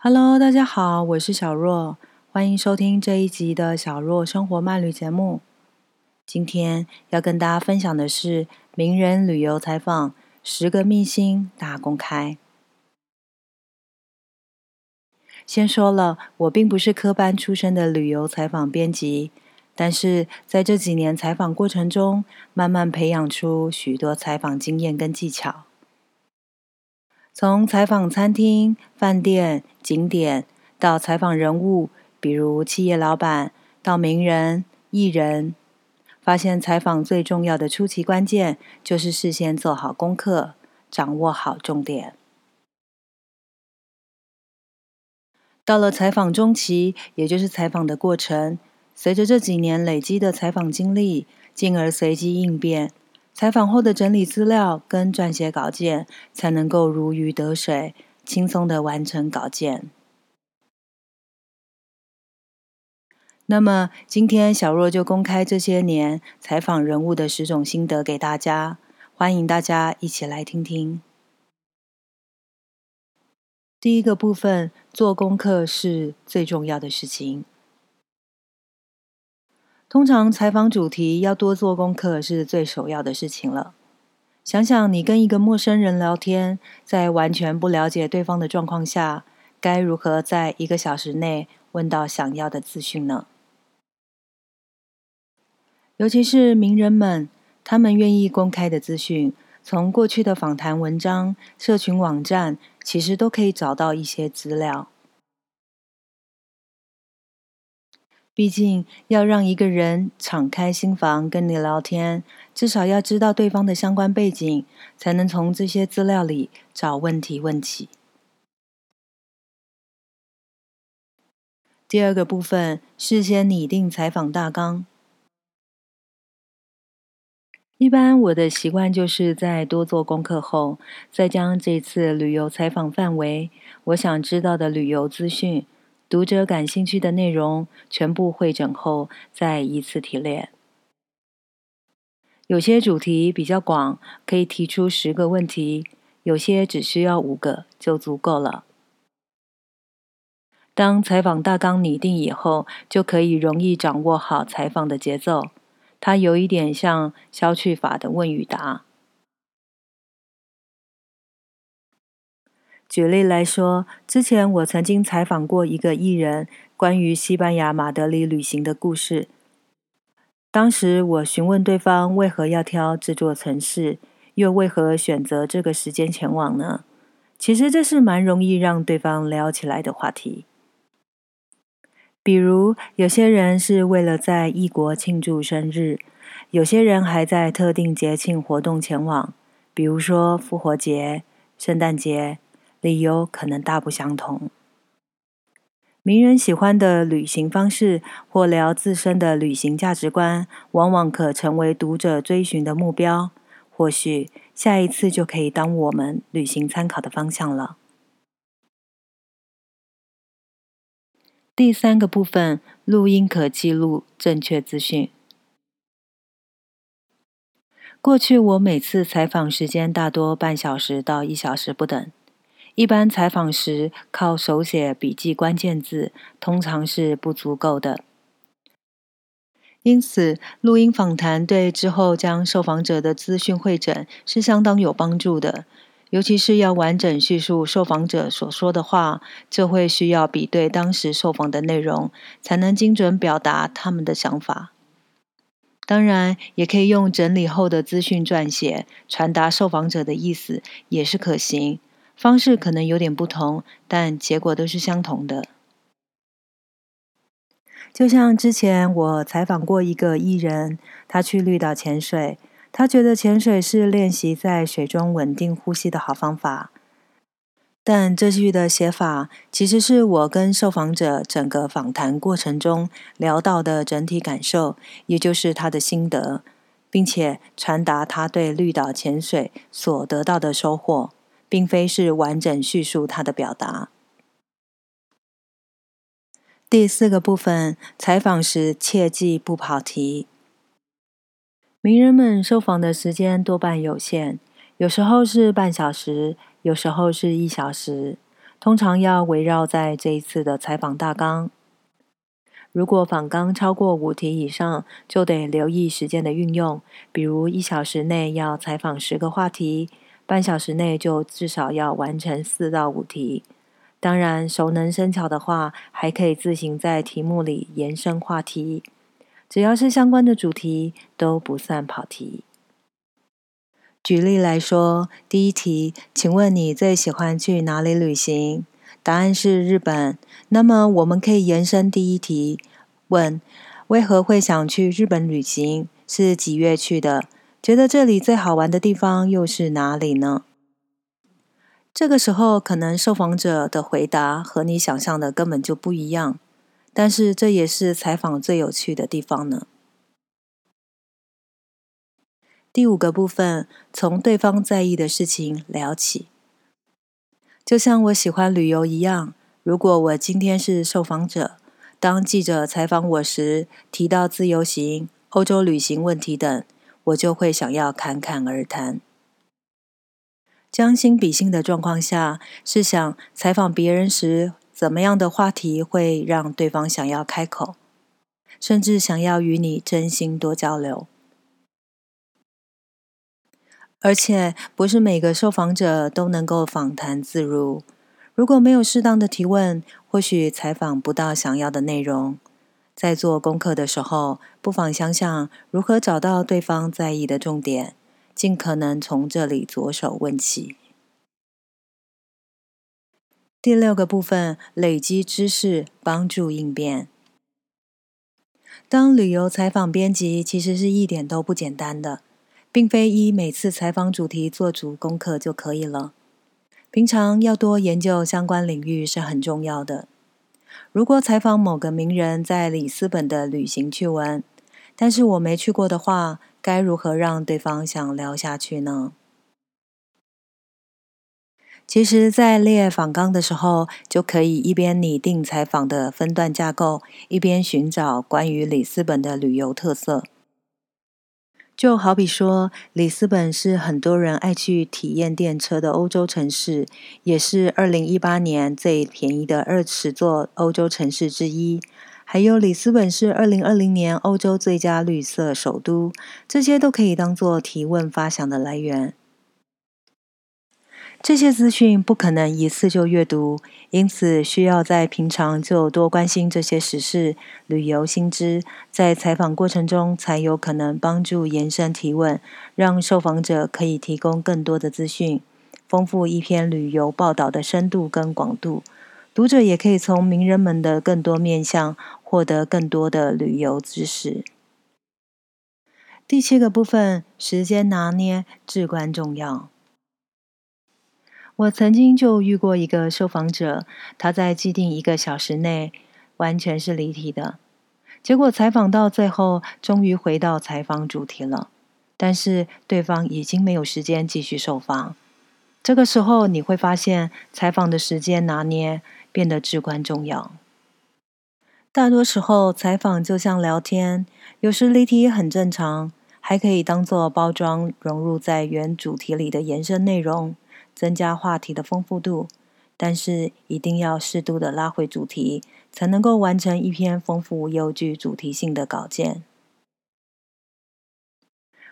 Hello，大家好，我是小若，欢迎收听这一集的小若生活漫旅节目。今天要跟大家分享的是名人旅游采访十个秘辛大公开。先说了，我并不是科班出身的旅游采访编辑，但是在这几年采访过程中，慢慢培养出许多采访经验跟技巧。从采访餐厅、饭店、景点，到采访人物，比如企业老板，到名人、艺人，发现采访最重要的初期关键就是事先做好功课，掌握好重点。到了采访中期，也就是采访的过程，随着这几年累积的采访经历，进而随机应变。采访后的整理资料跟撰写稿件，才能够如鱼得水，轻松的完成稿件。那么今天小若就公开这些年采访人物的十种心得给大家，欢迎大家一起来听听。第一个部分，做功课是最重要的事情。通常采访主题要多做功课是最首要的事情了。想想你跟一个陌生人聊天，在完全不了解对方的状况下，该如何在一个小时内问到想要的资讯呢？尤其是名人们，他们愿意公开的资讯，从过去的访谈文章、社群网站，其实都可以找到一些资料。毕竟，要让一个人敞开心房跟你聊天，至少要知道对方的相关背景，才能从这些资料里找问题问起。第二个部分，事先拟定采访大纲。一般我的习惯就是在多做功课后，再将这次旅游采访范围，我想知道的旅游资讯。读者感兴趣的内容全部会整后，再一次提炼。有些主题比较广，可以提出十个问题；有些只需要五个就足够了。当采访大纲拟定以后，就可以容易掌握好采访的节奏。它有一点像消去法的问与答。举例来说，之前我曾经采访过一个艺人，关于西班牙马德里旅行的故事。当时我询问对方为何要挑这座城市，又为何选择这个时间前往呢？其实这是蛮容易让对方聊起来的话题。比如，有些人是为了在异国庆祝生日，有些人还在特定节庆活动前往，比如说复活节、圣诞节。理由可能大不相同。名人喜欢的旅行方式或聊自身的旅行价值观，往往可成为读者追寻的目标。或许下一次就可以当我们旅行参考的方向了。第三个部分，录音可记录正确资讯。过去我每次采访时间大多半小时到一小时不等。一般采访时靠手写笔记关键字，通常是不足够的。因此，录音访谈对之后将受访者的资讯会诊是相当有帮助的。尤其是要完整叙述受访者所说的话，就会需要比对当时受访的内容，才能精准表达他们的想法。当然，也可以用整理后的资讯撰写，传达受访者的意思，也是可行。方式可能有点不同，但结果都是相同的。就像之前我采访过一个艺人，他去绿岛潜水，他觉得潜水是练习在水中稳定呼吸的好方法。但这句的写法，其实是我跟受访者整个访谈过程中聊到的整体感受，也就是他的心得，并且传达他对绿岛潜水所得到的收获。并非是完整叙述他的表达。第四个部分，采访时切记不跑题。名人们受访的时间多半有限，有时候是半小时，有时候是一小时。通常要围绕在这一次的采访大纲。如果访纲超过五题以上，就得留意时间的运用，比如一小时内要采访十个话题，半小时内就至少要完成四到五题。当然，熟能生巧的话，还可以自行在题目里延伸话题。只要是相关的主题，都不算跑题。举例来说，第一题，请问你最喜欢去哪里旅行？答案是日本。那么，我们可以延伸第一题，问为何会想去日本旅行？是几月去的？觉得这里最好玩的地方又是哪里呢？这个时候，可能受访者的回答和你想象的根本就不一样，但是这也是采访最有趣的地方呢。第五个部分，从对方在意的事情聊起，就像我喜欢旅游一样。如果我今天是受访者，当记者采访我时提到自由行、欧洲旅行问题等，我就会想要侃侃而谈。将心比心的状况下，是想采访别人时，怎么样的话题会让对方想要开口，甚至想要与你真心多交流。而且，不是每个受访者都能够访谈自如。如果没有适当的提问，或许采访不到想要的内容。在做功课的时候，不妨想想如何找到对方在意的重点。尽可能从这里着手问起。第六个部分，累积知识，帮助应变。当旅游采访编辑，其实是一点都不简单的，并非依每次采访主题做足功课就可以了。平常要多研究相关领域是很重要的。如果采访某个名人在里斯本的旅行趣闻，但是我没去过的话。该如何让对方想聊下去呢？其实，在列访纲的时候，就可以一边拟定采访的分段架构，一边寻找关于里斯本的旅游特色。就好比说，里斯本是很多人爱去体验电车的欧洲城市，也是二零一八年最便宜的二十座欧洲城市之一。还有里斯本是二零二零年欧洲最佳绿色首都，这些都可以当做提问发想的来源。这些资讯不可能一次就阅读，因此需要在平常就多关心这些时事、旅游新知，在采访过程中才有可能帮助延伸提问，让受访者可以提供更多的资讯，丰富一篇旅游报道的深度跟广度。读者也可以从名人们的更多面相获得更多的旅游知识。第七个部分，时间拿捏至关重要。我曾经就遇过一个受访者，他在既定一个小时内完全是离题的，结果采访到最后，终于回到采访主题了，但是对方已经没有时间继续受访。这个时候，你会发现采访的时间拿捏。变得至关重要。大多时候，采访就像聊天，有时离题很正常，还可以当做包装融入在原主题里的延伸内容，增加话题的丰富度。但是，一定要适度的拉回主题，才能够完成一篇丰富又具主题性的稿件。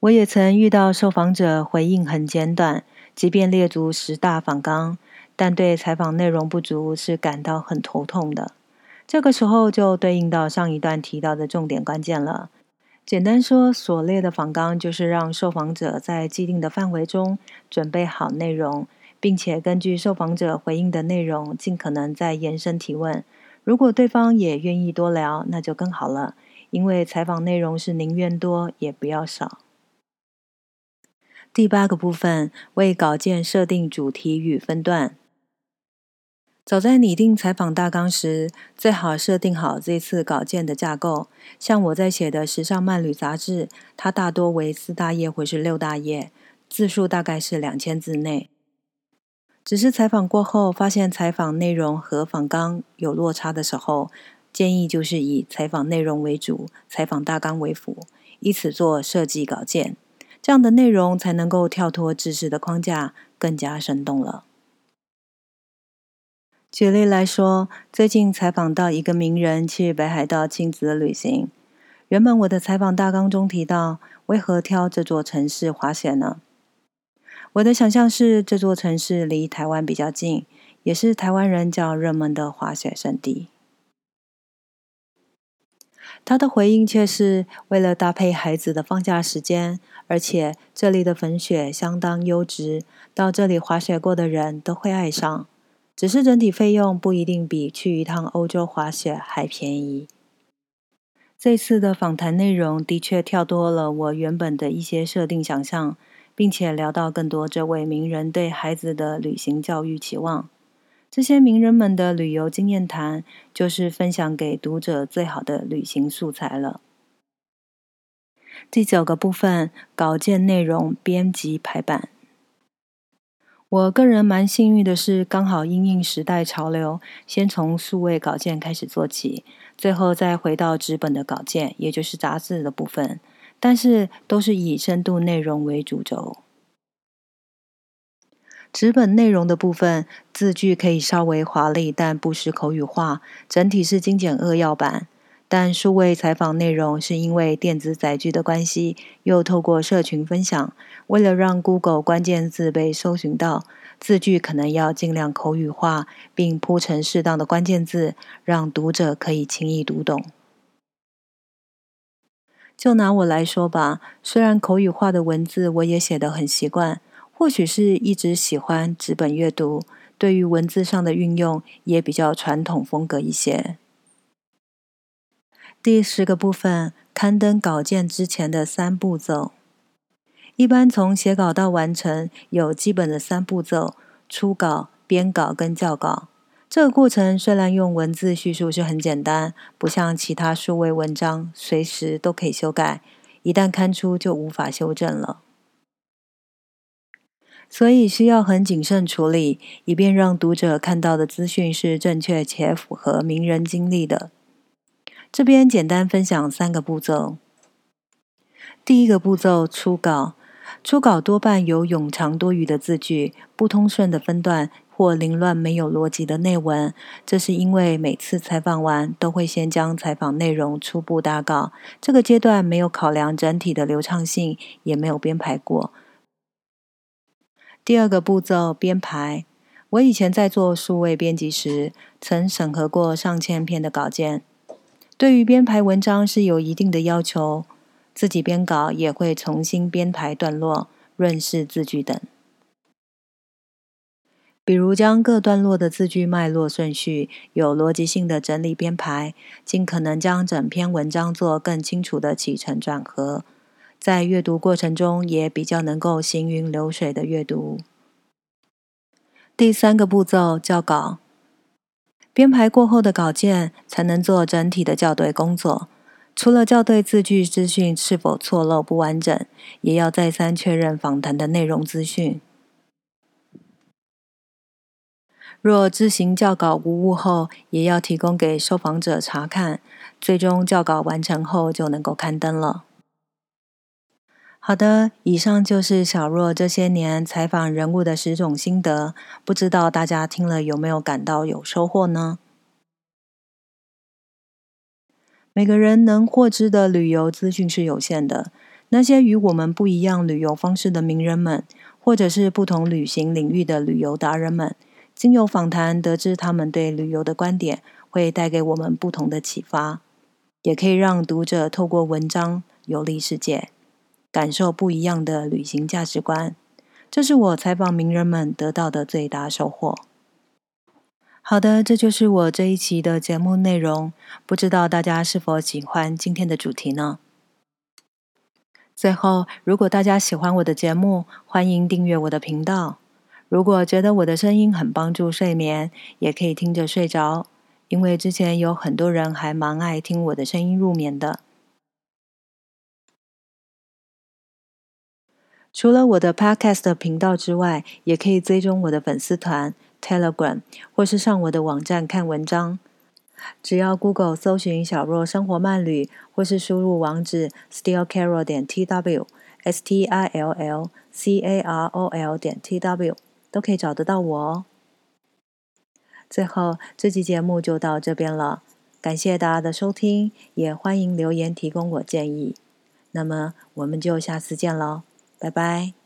我也曾遇到受访者回应很简短，即便列足十大访纲。但对采访内容不足是感到很头痛的。这个时候就对应到上一段提到的重点关键了。简单说，所列的访纲就是让受访者在既定的范围中准备好内容，并且根据受访者回应的内容，尽可能再延伸提问。如果对方也愿意多聊，那就更好了。因为采访内容是宁愿多也不要少。第八个部分，为稿件设定主题与分段。早在拟定采访大纲时，最好设定好这次稿件的架构。像我在写的《时尚漫旅》杂志，它大多为四大页或是六大页，字数大概是两千字内。只是采访过后发现采访内容和访纲有落差的时候，建议就是以采访内容为主，采访大纲为辅，以此做设计稿件，这样的内容才能够跳脱知识的框架，更加生动了。举例来说，最近采访到一个名人去北海道亲子旅行。原本我的采访大纲中提到，为何挑这座城市滑雪呢？我的想象是这座城市离台湾比较近，也是台湾人较热门的滑雪胜地。他的回应却是为了搭配孩子的放假时间，而且这里的粉雪相当优质，到这里滑雪过的人都会爱上。只是整体费用不一定比去一趟欧洲滑雪还便宜。这次的访谈内容的确跳多了我原本的一些设定想象，并且聊到更多这位名人对孩子的旅行教育期望。这些名人们的旅游经验谈，就是分享给读者最好的旅行素材了。第九个部分，稿件内容编辑排版。我个人蛮幸运的是，刚好因应时代潮流，先从数位稿件开始做起，最后再回到纸本的稿件，也就是杂志的部分。但是都是以深度内容为主轴。纸本内容的部分，字句可以稍微华丽，但不失口语化，整体是精简扼要版。但数位采访内容是因为电子载具的关系，又透过社群分享，为了让 Google 关键字被搜寻到，字句可能要尽量口语化，并铺成适当的关键字，让读者可以轻易读懂。就拿我来说吧，虽然口语化的文字我也写得很习惯，或许是一直喜欢纸本阅读，对于文字上的运用也比较传统风格一些。第十个部分，刊登稿件之前的三步骤。一般从写稿到完成，有基本的三步骤：初稿、编稿跟校稿。这个过程虽然用文字叙述是很简单，不像其他数位文章，随时都可以修改，一旦刊出就无法修正了。所以需要很谨慎处理，以便让读者看到的资讯是正确且符合名人经历的。这边简单分享三个步骤。第一个步骤，初稿。初稿多半有冗长多余的字句、不通顺的分段或凌乱没有逻辑的内文。这是因为每次采访完都会先将采访内容初步打稿，这个阶段没有考量整体的流畅性，也没有编排过。第二个步骤，编排。我以前在做数位编辑时，曾审核过上千篇的稿件。对于编排文章是有一定的要求，自己编稿也会重新编排段落、润饰字句等。比如将各段落的字句脉络顺序有逻辑性的整理编排，尽可能将整篇文章做更清楚的起承转合，在阅读过程中也比较能够行云流水的阅读。第三个步骤校稿。编排过后的稿件才能做整体的校对工作。除了校对字句资讯是否错漏不完整，也要再三确认访谈的内容资讯。若自行校稿无误后，也要提供给受访者查看。最终校稿完成后就能够刊登了。好的，以上就是小若这些年采访人物的十种心得，不知道大家听了有没有感到有收获呢？每个人能获知的旅游资讯是有限的，那些与我们不一样旅游方式的名人们，或者是不同旅行领域的旅游达人们，经由访谈得知他们对旅游的观点，会带给我们不同的启发，也可以让读者透过文章游历世界。感受不一样的旅行价值观，这是我采访名人们得到的最大收获。好的，这就是我这一期的节目内容。不知道大家是否喜欢今天的主题呢？最后，如果大家喜欢我的节目，欢迎订阅我的频道。如果觉得我的声音很帮助睡眠，也可以听着睡着，因为之前有很多人还蛮爱听我的声音入眠的。除了我的 Podcast 频道之外，也可以追踪我的粉丝团 Telegram，或是上我的网站看文章。只要 Google 搜寻“小若生活慢旅”，或是输入网址 stillcarol 点 tw，s t i l l c a r o l 点 tw，都可以找得到我哦。最后，这期节目就到这边了，感谢大家的收听，也欢迎留言提供我建议。那么，我们就下次见喽，拜拜。